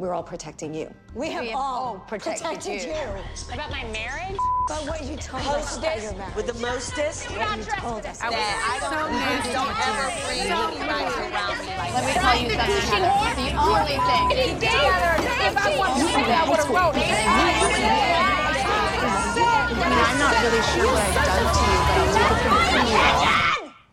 we're all protecting you. We have, have all all protected protected, you. you. About my marriage? But what you told us about your marriage. with the mostest. what you told us. That I don't, please don't ever bring anybody around me like Let me tell you something. Heather. The only thing. If I want to say I would have wrote it. I mean, I'm not really sure what I've done to you, but I'll take it from you.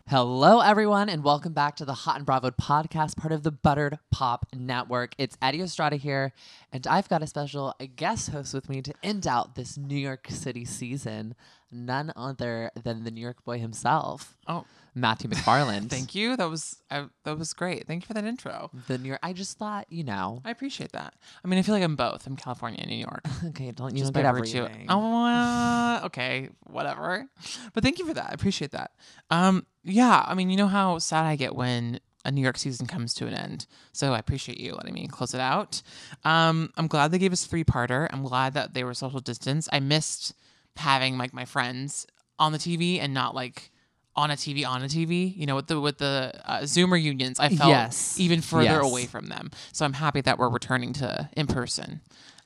Hello, everyone, and welcome back to the Hot and Bravo podcast, part of the Buttered Pop Network. It's Eddie Estrada here, and I've got a special guest host with me to end out this New York City season, none other than the New York boy himself, Oh, Matthew McFarland. thank you. That was I, that was great. Thank you for that intro. The New York. I just thought, you know, I appreciate that. I mean, I feel like I'm both. I'm California and New York. okay, don't you Just by virtue. everything. Oh, uh, okay, whatever. But thank you for that. I appreciate that. Um, yeah. I mean, you know how sad I get when a New York season comes to an end. So I appreciate you letting me close it out. Um, I'm glad they gave us three parter. I'm glad that they were social distance. I missed having like my friends on the TV and not like on a TV on a TV. You know, with the with the uh, Zoom reunions, I felt Yes. even further Yes. away from them. So I'm happy that we're returning to in person.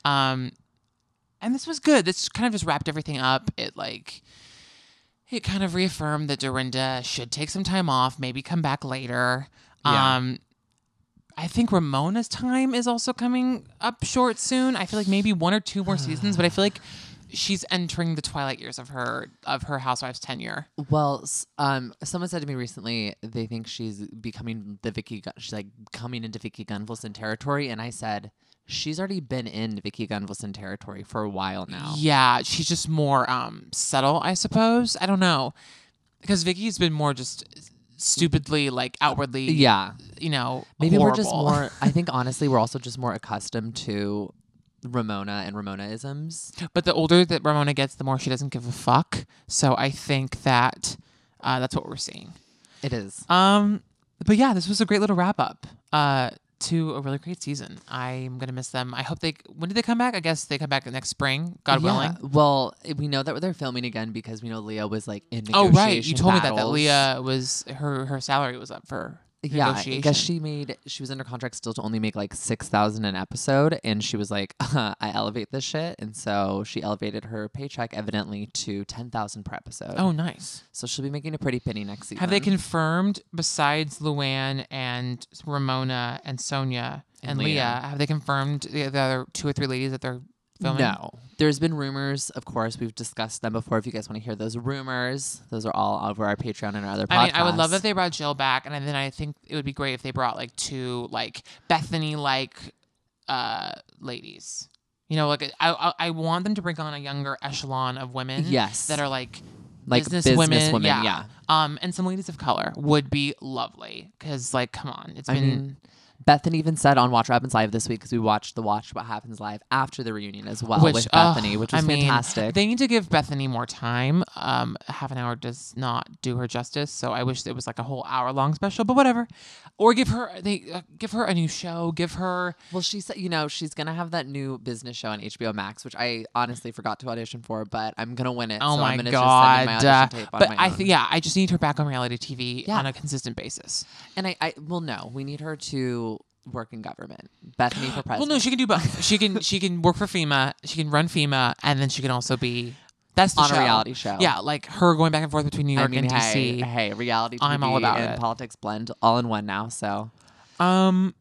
Um, and this was good. This kind of just wrapped everything up. It like it kind of reaffirmed that Dorinda should take some time off, maybe come back later. Yeah. Um I think Ramona's time is also coming up short soon. I feel like maybe one or two more seasons, but I feel like she's entering the twilight years of her of her housewives tenure. Well, um, someone said to me recently they think she's becoming the Vicki. Gun- she's like coming into Vicki Gunvalson territory, and I said she's already been in Vicki Gunvalson territory for a while now. Yeah, she's just more um subtle, I suppose. I don't know. Because Vicki's been more just stupidly like outwardly Yeah, you know, maybe we're just more. I think honestly, we're also just more accustomed to Ramona and Ramona-isms. But the older that Ramona gets, the more she doesn't give a fuck. So I think that uh, that's what we're seeing. It is. Um, but yeah, this was a great little wrap up uh, to a really great season. I'm gonna miss them. I hope they. When did they come back? I guess they come back next spring, God Yeah. willing. Well, we know that they're filming again because we know Leah was like in Oh right, you told me that that. Leah was her her salary was up for Yeah, I guess she made she was under contract still to only make like six thousand an episode, and she was like, I elevate this shit, and so she elevated her paycheck evidently to ten thousand per episode. Oh, nice. so she'll be making a pretty penny next season. Have they confirmed besides Luann and Ramona and Sonja and, And Leah. Leah. Have they confirmed the, the other two or three ladies that they're filming? No, there's been rumors. Of course, we've discussed them before. If you guys want to hear those rumors, those are all over our Patreon and our other podcasts. I mean, I would love if they brought Jill back, and then I think it would be great if they brought like two like Bethenny like uh ladies. You know, like I, I I want them to bring on a younger echelon of women. Yes. that are like Like business, business women. women, yeah. yeah. Um, and some ladies of color would be lovely because like, come on, it's I been. mean, Bethenny even said on Watch What Happens Live this week because we watched the Watch What Happens Live after the reunion as well with uh, Bethenny, which I was mean, fantastic. They need to give Bethenny more time. Um, half an hour does not do her justice. So I wish it was like a whole hour long special, but whatever. Or give her they uh, give her a new show. Give her Well, she said, you know, she's gonna have that new business show on HBO Max, which I honestly forgot to audition for, but I'm gonna win it. oh so my I'm gonna god. Just send in my uh, audition tape on but my I think yeah, I just need her back on reality TV Yeah. on a consistent basis. and I, I, well, no, we need her to work in government. Bethenny for president. Well, no, she can do both. she can she can work for FEMA. She can run FEMA, and then she can also be that's the On a reality show. Yeah, like her going back and forth between New I York mean, and hey, DC. hey, reality TV I'm all about and it. politics blend all in one now. So, Um,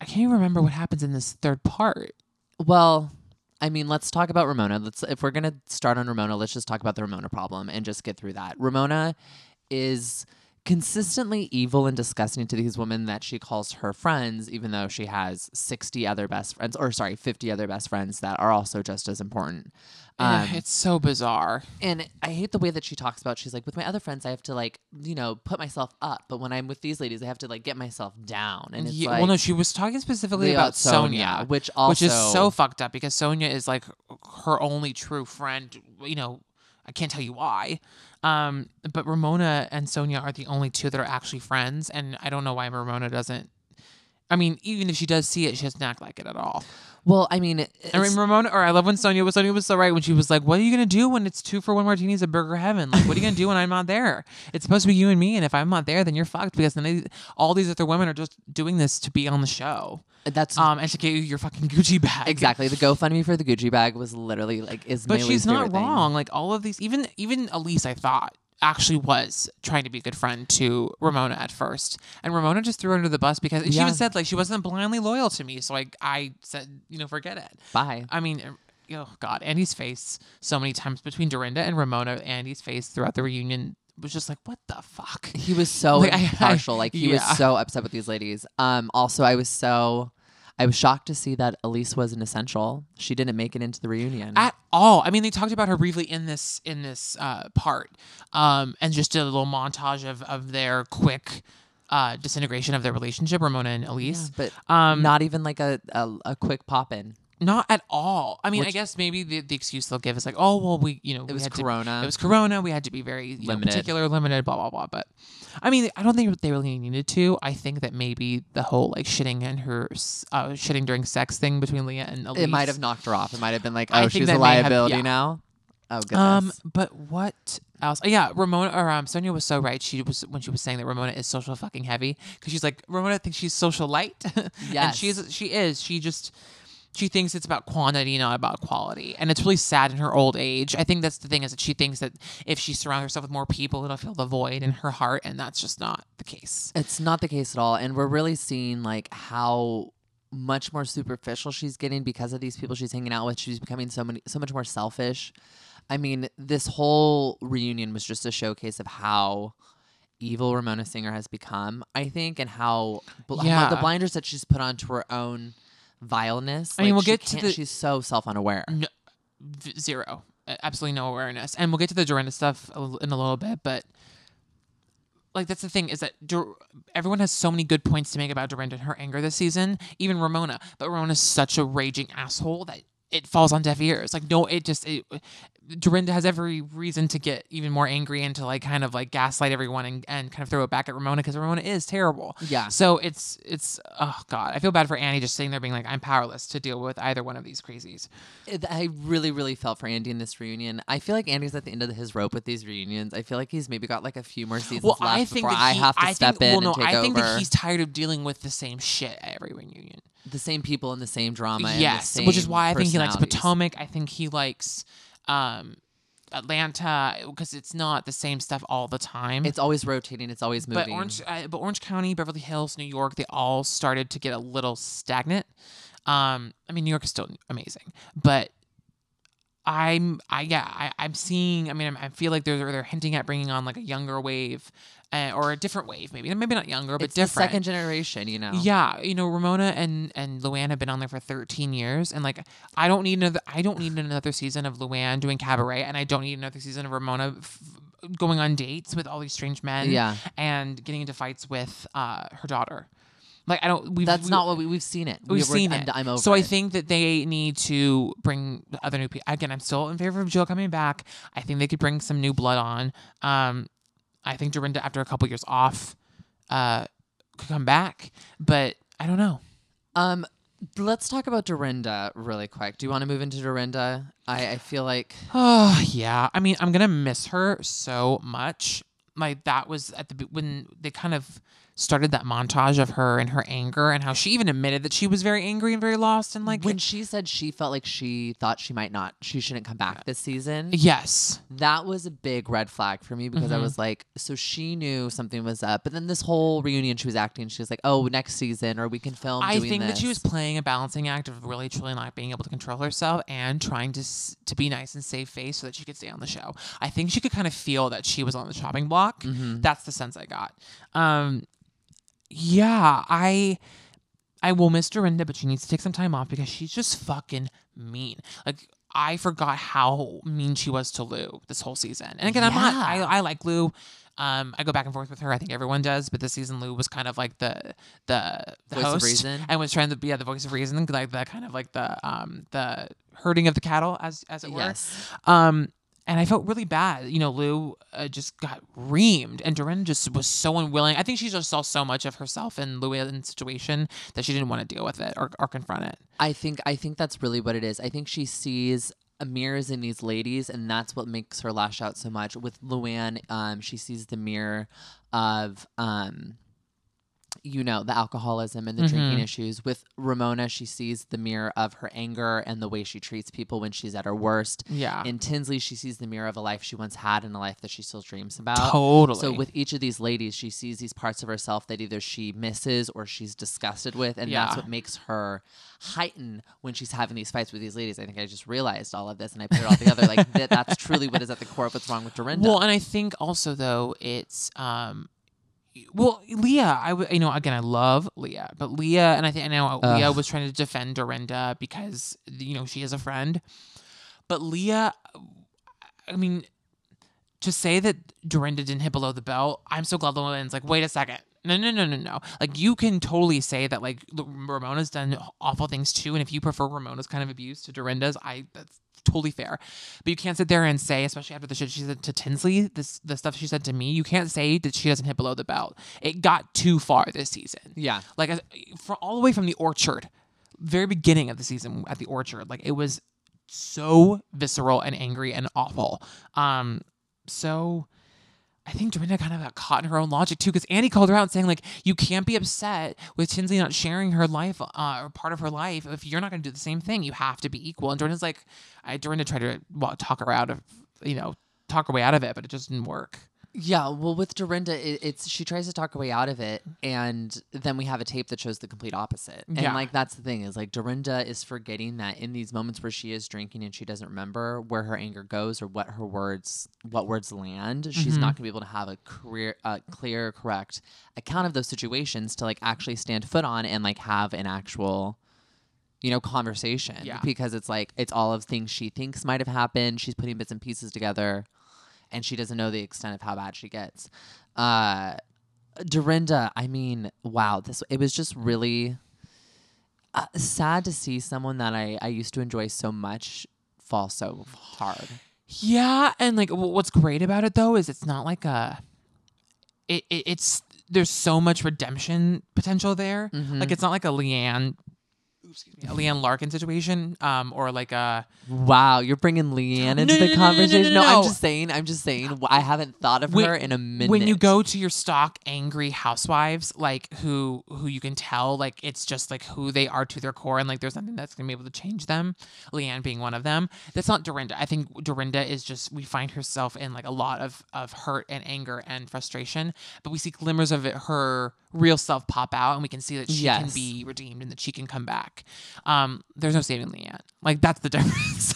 I can't even remember what happens in this third part. well, I mean, let's talk about Ramona. Let's if we're gonna start on Ramona, let's just talk about the Ramona problem and just get through that. Ramona is consistently evil and disgusting to these women that she calls her friends, even though she has 60 other best friends, or sorry, 50 other best friends that are also just as important. Um, it's so bizarre. and I hate the way that she talks about. She's like, with my other friends, I have to like, you know, put myself up, but when I'm with these ladies, I have to like get myself down. And it's Yeah, like, well, no, she was talking specifically about Sonja, Sonja, which which is so fucked up because Sonja is like her only true friend. You know, I can't tell you why. Um, but Ramona and Sonja are the only two that are actually friends, and I don't know why Ramona doesn't. I mean, even if she does see it, she doesn't act like it at all. Well, I mean, I mean, Ramona, or I love when Sonja was Sonja was so right when she was like, "What are you gonna do when it's two for one martinis at Burger Heaven? Like, what are you gonna do when I'm not there? It's supposed to be you and me, and if I'm not there, then you're fucked because then they, all these other women are just doing this to be on the show, that's um, and to get you your fucking Gucci bag. exactly the GoFundMe for the Gucci bag was literally like is But she's not wrong. Like all of these, even even Elyse, I thought actually was trying to be a good friend to Ramona at first, and Ramona just threw her under the bus because she Yeah. even said like she wasn't blindly loyal to me. So I I said you know forget it. Bye. I mean, uh, oh God, Andy's face so many times between Dorinda and Ramona. Andy's face throughout the reunion was just like, what the fuck? He was so Like, I- I- like he yeah. was so upset with these ladies. Um. Also, I was so. I was shocked to see that Elyse was an essential. She didn't make it into the reunion. At all. I mean, they talked about her briefly in this in this uh, part, um, and just did a little montage of of their quick uh, disintegration of their relationship, Ramona and Elyse. but Um, not even like a a, a quick pop in. Not at all. I mean, I guess maybe the, the excuse they'll give is like, oh well, we you know It we was had to- Corona. it was Corona. We had to be very you know, Limited. particular, limited, blah blah blah. But I mean, I don't think they really needed to. I think that maybe the whole like shitting and her s- uh, shitting during sex thing between Leah and Elyse. It might have knocked her off. It might have been like, I oh, think she's that a may have- liability yeah. now. Oh goodness. Um, but what else? Oh, yeah, Ramona or um, Sonja was so right. She was when she was saying that Ramona is social fucking heavy because she's like Ramona thinks she's social light. and Yes. she's she is. She just she thinks it's about quantity, not about quality, and it's really sad in her old age. I think that's the thing is that she thinks that if she surrounds herself with more people, it'll fill the void in her heart, and that's just not the case. It's not the case at all. And we're really seeing like how much more superficial she's getting because of these people she's hanging out with. She's becoming so many so much more selfish. I mean, this whole reunion was just a showcase of how evil Ramona Singer has become, I think, and how, bl- how Yeah. the blinders that she's put onto her own vileness. I mean, like, we'll get to the- she's so self unaware. No, zero, absolutely no awareness. And we'll get to the Dorinda stuff in a little bit, but like that's the thing is that Dor- everyone has so many good points to make about Dorinda and her anger this season, even Ramona. But Ramona's such a raging asshole that it falls on deaf ears. Like no, it just it, Dorinda has every reason to get even more angry and to like kind of like gaslight everyone and, and kind of throw it back at Ramona because Ramona is terrible. Yeah. So it's it's oh god, I feel bad for Andy just sitting there being like I'm powerless to deal with either one of these crazies. I really, really felt for Andy in this reunion. I feel like Andy's at the end of his rope with these reunions. I feel like he's maybe got like a few more seasons Well, left I think before that I have to I step think, in well, no, and take I think over. that he's tired of dealing with the same shit at every reunion. The same people in the same drama. and the yes, which is why I think he likes. Potomac. I think he likes um, Atlanta because it's not the same stuff all the time. It's always rotating. It's always moving. but Orange, uh, but Orange County, Beverly Hills, New York, they all started to get a little stagnant. Um, I mean, New York is still amazing, but I'm, I yeah, I, I'm seeing. I mean, I'm, I feel like they're they're hinting at bringing on like a younger wave, uh, or a different wave, maybe maybe not younger, but it's different. second generation. You know. Yeah, you know, Ramona and and Luann have been on there for 13 years, and like, I don't need another. I don't need another season of Luann doing cabaret, and I don't need another season of Ramona f- going on dates with all these strange men. Yeah. and getting into fights with uh, her daughter. Like, I don't. We've, That's we- not what we, we've seen it. We've We- seen it. I'm over. so I it. think that they need to bring other new people. Again, I'm still in favor of Jill coming back. I think they could bring some new blood on. Um, I think Dorinda, after a couple years off, uh, could come back. But I don't know. Um, let's talk about Dorinda really quick. Do you want to move into Dorinda? I, I feel like Oh yeah. I mean, I'm gonna miss her so much. Like that was at the when they kind of started that montage of her and her anger and how she even admitted that she was very angry and very lost and like when she said she felt like she thought she might not, she shouldn't come back this season. yes. That was a big red flag for me because I Mhm. was like, so she knew something was up. But then this whole reunion, she was acting. She was like, oh, next season, or we can film. I think that she was playing a balancing act of really truly not being able to control herself and trying to to be nice and save face so that she could stay on the show. I think she could kind of feel that she was on the chopping block. Mhm. That's the sense I got. Um, yeah, I I will miss Dorinda, but she needs to take some time off because she's just fucking mean. Like I forgot how mean she was to Lou this whole season. And again, I'm not. I, I like Lou. Um, I go back and forth with her. I think everyone does, but this season Lou was kind of like the the the Voice of reason. and was trying to be yeah, the voice of reason, like the kind of like the um the herding of the cattle as as it were. Yes. Um, and I felt really bad. You know, Lou uh, just got reamed, and Dorinda just was so unwilling. I think she just saw so much of herself in Luann's situation that she didn't want to deal with it or, or confront it. I think I think that's really what it is. I think she sees mirrors in these ladies, and that's what makes her lash out so much. With Luann, um, she sees the mirror of um, you know, the alcoholism and the drinking issues. With Ramona, she sees the mirror of her anger and the way she treats people when she's at her worst. Yeah. In Tinsley, she sees the mirror of a life she once had and a life that she still dreams about. Totally. So with each of these ladies, she sees these parts of herself that either she misses or she's disgusted with, and that's what makes her heighten when she's having these fights with these ladies. I think I just realized all of this and I put it all together. Like that, that's truly what is at the core of what's wrong with Dorinda. Well, and I think also though it's um well, Leah, I w- you know again I love Leah, but Leah and I think I know Leah was trying to defend Dorinda because you know she is a friend. But Leah I mean to say that Dorinda didn't hit below the belt, I'm so glad Luann's like, wait a second. No, no, no, no, no. Like you can totally say that like Ramona's done awful things too, and if you prefer Ramona's kind of abuse to Dorinda's, I that's totally fair. But you can't sit there and say, especially after the shit she said to Tinsley, this the stuff she said to me, you can't say that she doesn't hit below the belt. It got too far this season. Yeah. like for all the way from the orchard, very beginning of the season at the orchard, like it was so visceral and angry and awful. Um, so I think Dorinda kind of got caught in her own logic too, because Andy called her out saying like, you can't be upset with Tinsley not sharing her life uh, or part of her life if you're not going to do the same thing. You have to be equal. And Dorinda's like, I Dorinda tried to well, talk her out of, you know, talk her way out of it, but it just didn't work. Yeah, well, with Dorinda, it, it's she tries to talk her way out of it, and then we have a tape that shows the complete opposite. And Yeah. like that's the thing is like Dorinda is forgetting that in these moments where she is drinking and she doesn't remember where her anger goes or what her words, what words land, she's not going to be able to have a career, uh, clear, correct account of those situations to like actually stand foot on and like have an actual you know, conversation. Yeah. Because it's like it's all of things she thinks might have happened. She's putting bits and pieces together and she doesn't know the extent of how bad she gets. Uh Dorinda, I mean, wow, this it was just really uh, sad to see someone that I I used to enjoy so much fall so hard. Yeah, and like wh- what's great about it though is it's not like a it, it it's there's so much redemption potential there. Like it's not like a LeeAnne excuse me, a LeeAnne Locken situation um or like a Wow, you're bringing LeeAnne into No, the no, no, no, no, conversation. no, I'm just saying. I'm just saying. I haven't thought of when, her in a minute. when you go to your stock angry housewives like who who you can tell like it's just like who they are to their core and like there's nothing that's gonna be able to change them leeanne being one of them that's not dorinda i think dorinda is just we find herself in like a lot of of hurt and anger and frustration but we see glimmers of it her real self pop out and we can see that she can be redeemed and that she can come back um there's no saving leeanne like that's the difference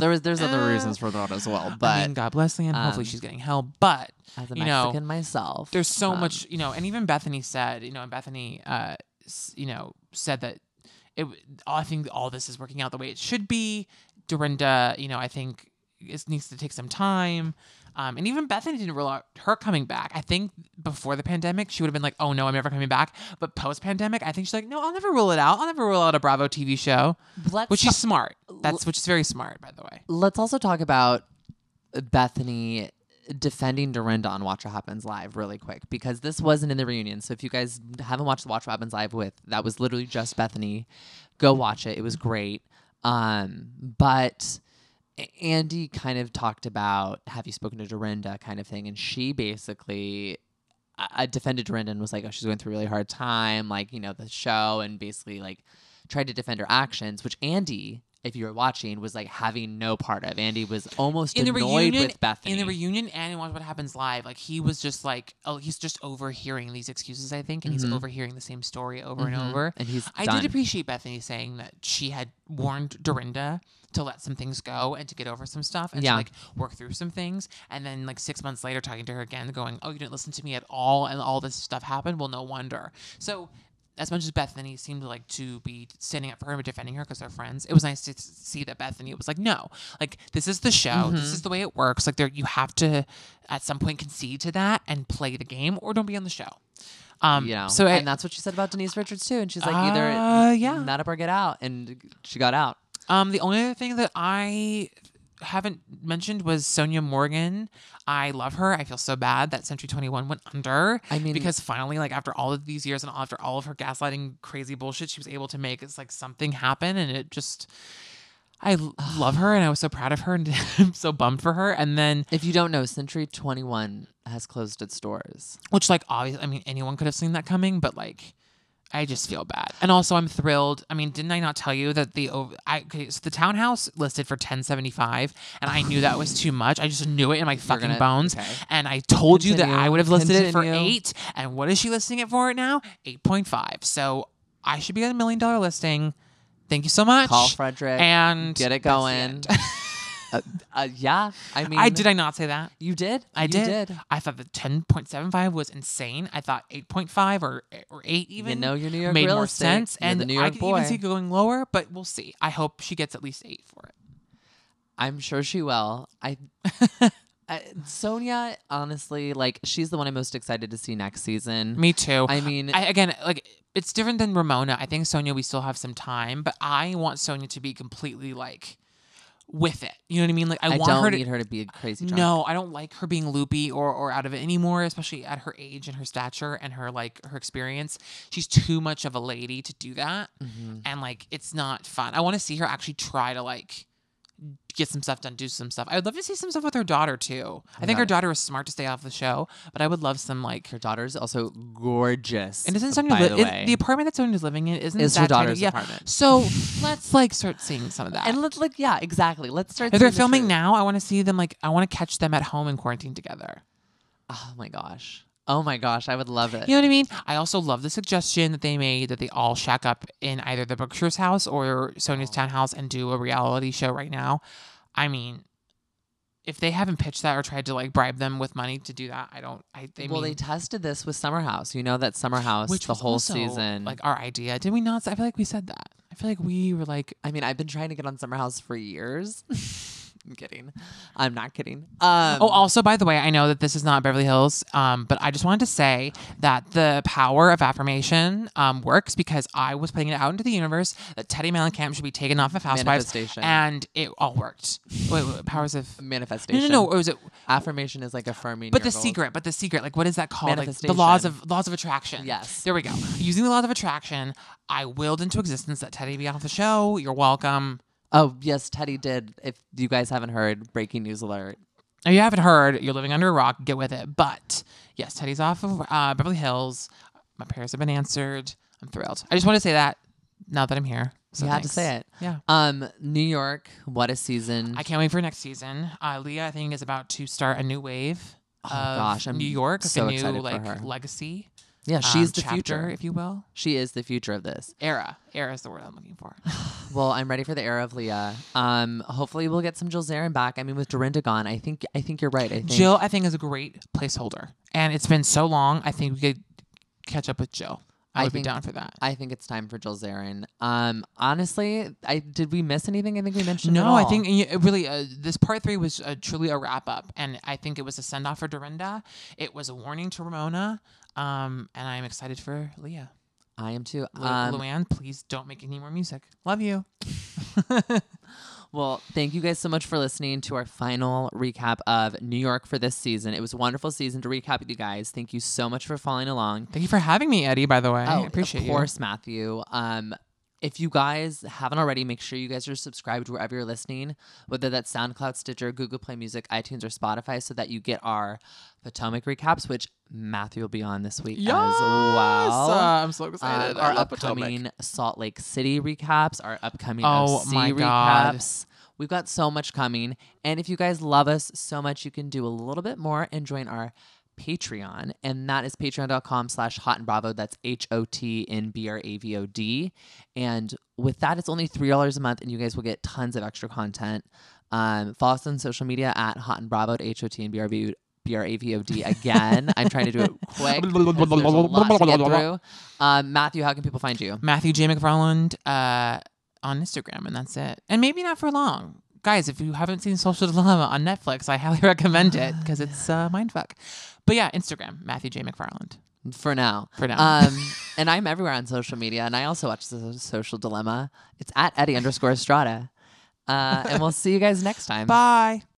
there was there's other reasons for that as well, but I mean, God bless LeeAnne. Hopefully, um, she's getting help. But as a you know, myself, there's so um, much you know and even bethenny said you know and bethenny uh you know said that it i think all this is working out the way it should be dorinda you know i think it needs to take some time um, and even Bethenny didn't rule out her coming back. I think before the pandemic, she would have been like, "Oh no, I'm never coming back." But post pandemic, I think she's like, "No, I'll never rule it out. I'll never rule out a Bravo TV show," Let's which is smart. That's which is very smart, by the way. Let's also talk about Bethenny defending Dorinda on Watch What Happens Live really quick because this wasn't in the reunion. So if you guys haven't watched Watch What Happens Live with, that was literally just Bethany. Go watch it. It was great. Um, but Andy kind of talked about have you spoken to Dorinda? kind of thing, and she basically I defended Dorinda and was like, oh, she's going through a really hard time, like, you know, the show, and basically like tried to defend her actions, which Andy, if you were watching, was like having no part of. Andy was almost in the annoyed reunion, with Bethenny. in the reunion, and in Watch What Happens Live, like he was just like, oh, he's just overhearing these excuses, I think, and he's overhearing the same story over and Mhm. over. And he's I done. did appreciate Bethenny saying that she had warned Dorinda to let some things go and to get over some stuff and Yeah. to like work through some things. And then like six months later, talking to her again, going, "Oh, you didn't listen to me at all, and all this stuff happened." Well, no wonder. So. As much as Bethenny seemed like to be standing up for her and defending her because they're friends, it was nice to see that Bethenny was like, "No, like this is the show. Mm-hmm. This is the way it works. Like there, you have to at some point concede to that and play the game, or don't be on the show." Um, you know, so and that's what she said about Denise Richards too. And she's like, either Uh, yeah. nut up or get out, and she got out. Um, the only other thing that I haven't mentioned was Sonja Morgan. I love her. I feel so bad that Century 21 went under. I mean- because finally, like after all of these years and after all of her gaslighting, crazy bullshit, she was able to make it's like something happen, and it just. I love her, and I was so proud of her, and I'm so bummed for her. And then, If you don't know, Century 21 has closed its doors. which like obviously, I mean, anyone could have seen that coming, but like, I just feel bad. And also, I'm thrilled. I mean, didn't I not tell you that the I okay, so the townhouse listed for 1075, and I knew that was too much. I just knew it in my fucking gonna- bones. okay. And I told you that I would have listed it for continue. eight. And what is she listing it for right now? 8.5. So I should be at a million dollar listing. Thank you so much. Call Fredrik. and get it that's the going. end. uh, uh, yeah. I mean, I did I not say that? You did. I You did. I thought the 10.75 was insane. I thought 8.5 or or 8 even know your New York made real more estate. sense. You're and the New I York could boy. even see it going lower, but we'll see. I hope she gets at least 8 for it. I'm sure she will. I, I Sonja, honestly, like she's the one I'm most excited to see next season. Me too. I mean, I, again, like it's different than Ramona. I think Sonja, we still have some time, but I want Sonja to be completely like with it. You know what I mean? Like I, I, want don't her to. need her to be a crazy drunk. No, I don't like her being loopy or, or out of it anymore, especially at her age and her stature and her like her experience. She's too much of a lady to do that. Mm-hmm. And like it's not fun. I want to see her actually try to like get some stuff done, do some stuff. I would love to see some stuff with her daughter too. I think her daughter was smart to stay off the show, but I would love some like Her daughter's also gorgeous. and isn't Sonja by li- the is- way. the apartment that Sonja's living in isn't Is that her daughter's yeah. apartment. So let's like start seeing some of that. and let's like yeah, exactly. Let's start. if they're seeing the filming truth. now, I want to see them like I want to catch them at home in quarantine together. Oh my gosh. Oh my gosh, I would love it. You know what I mean? I also love the suggestion that they made that they all shack up in either the Berkshire's house or Sonja's oh. townhouse and do a reality show right now. I mean, if they haven't pitched that or tried to like bribe them with money to do that, I don't. I they well, mean, they tested this with Summer House. You know that Summer House which the whole season. like our idea. Did we not? I feel like we said that. I feel like we were like, I mean, I've been trying to get on Summer House for years. I'm kidding. I'm not kidding. Um, Oh, also, by the way, I know that this is not Beverly Hills, um, but I just wanted to say that the power of affirmation um, works because I was putting it out into the universe that Teddi Mellencamp should be taken off of Housewives, Manifestation. and it all worked. Wait, wait powers of manifestation. no, no. no. Or was it? Affirmation is like affirming. But your the goals. secret, but the secret, like what is that called? Like the laws of laws of attraction. Yes. There we go. Using the laws of attraction, I willed into existence that Teddi be off the show. You're welcome. Oh yes, Teddi did. If you guys haven't heard, breaking news alert. If you haven't heard, you're living under a rock. Get with it. But yes, Teddi's off of uh, Beverly Hills. My prayers have been answered. I'm thrilled. I just want to say that now that I'm here. So you had to say it. Yeah. Um, New York, what a season! I can't wait for next season. Uh, Leah, I think, is about to start a new wave. Oh, of gosh, I'm New York, like so a new like legacy. Yeah, um, she's the chapter, future. if you will. She is the future of this. Era. Era is the word I'm looking for. Well, I'm ready for the era of Leah. Um, hopefully we'll get some Jill Zarin back. I mean, with Dorinda gone, I think I think you're right. I think Jill, I think, is a great placeholder, and it's been so long. I think we could catch up with Jill. I I would be think- down for that. I think it's time for Jill Zarin. Um, honestly, I did we miss anything? I think we mentioned. No, I think it really uh, this part three was uh, truly a wrap up, and I think it was a send off for Dorinda. It was a warning to Ramona, um, and I'm excited for Leah. I am too. Lu- Um, Luann, please don't make any more music. Love you. Well, thank you guys so much for listening to our final recap of New York for this season. It was a wonderful season to recap with you guys. Thank you so much for following along. Thank you for having me, Eddie. By the way, I appreciate Oh, of course, Matthew. Um, if you guys haven't already, make sure you guys are subscribed wherever you're listening, whether that's SoundCloud, Stitcher, Google Play Music, iTunes, or Spotify, so that you get our Potomac recaps, which Matthew will be on this week you. as well. Uh, I'm so Um, excited. our love Potomac. upcoming Salt Lake City recaps, our upcoming Oh OC my God. We've got so much coming. And if you guys love us so much, you can do a little bit more and join our Patreon. And that is patreon.com slash hot and bravo. That's H O T N B R A V O D. And with that, it's only $3 a month, and you guys will get tons of extra content. Um, follow us on social media at hot and bravo, H O T N B R V B R A V O D again. I'm trying to do it quick. A lot to get through. Um, Matthew, how can people find you? Matthew J. McFarland uh, on Instagram, and that's it. And maybe not for long. Guys, if you haven't seen Social Dilemma on Netflix, I highly recommend it because it's uh, mindfuck. But yeah, Instagram, Matthew J. McFarland. For now. For now. Um, and I'm everywhere on social media, and I also watch the Social Dilemma. It's at Eddie underscore Estrada. Uh, and we'll see you guys next time. Bye.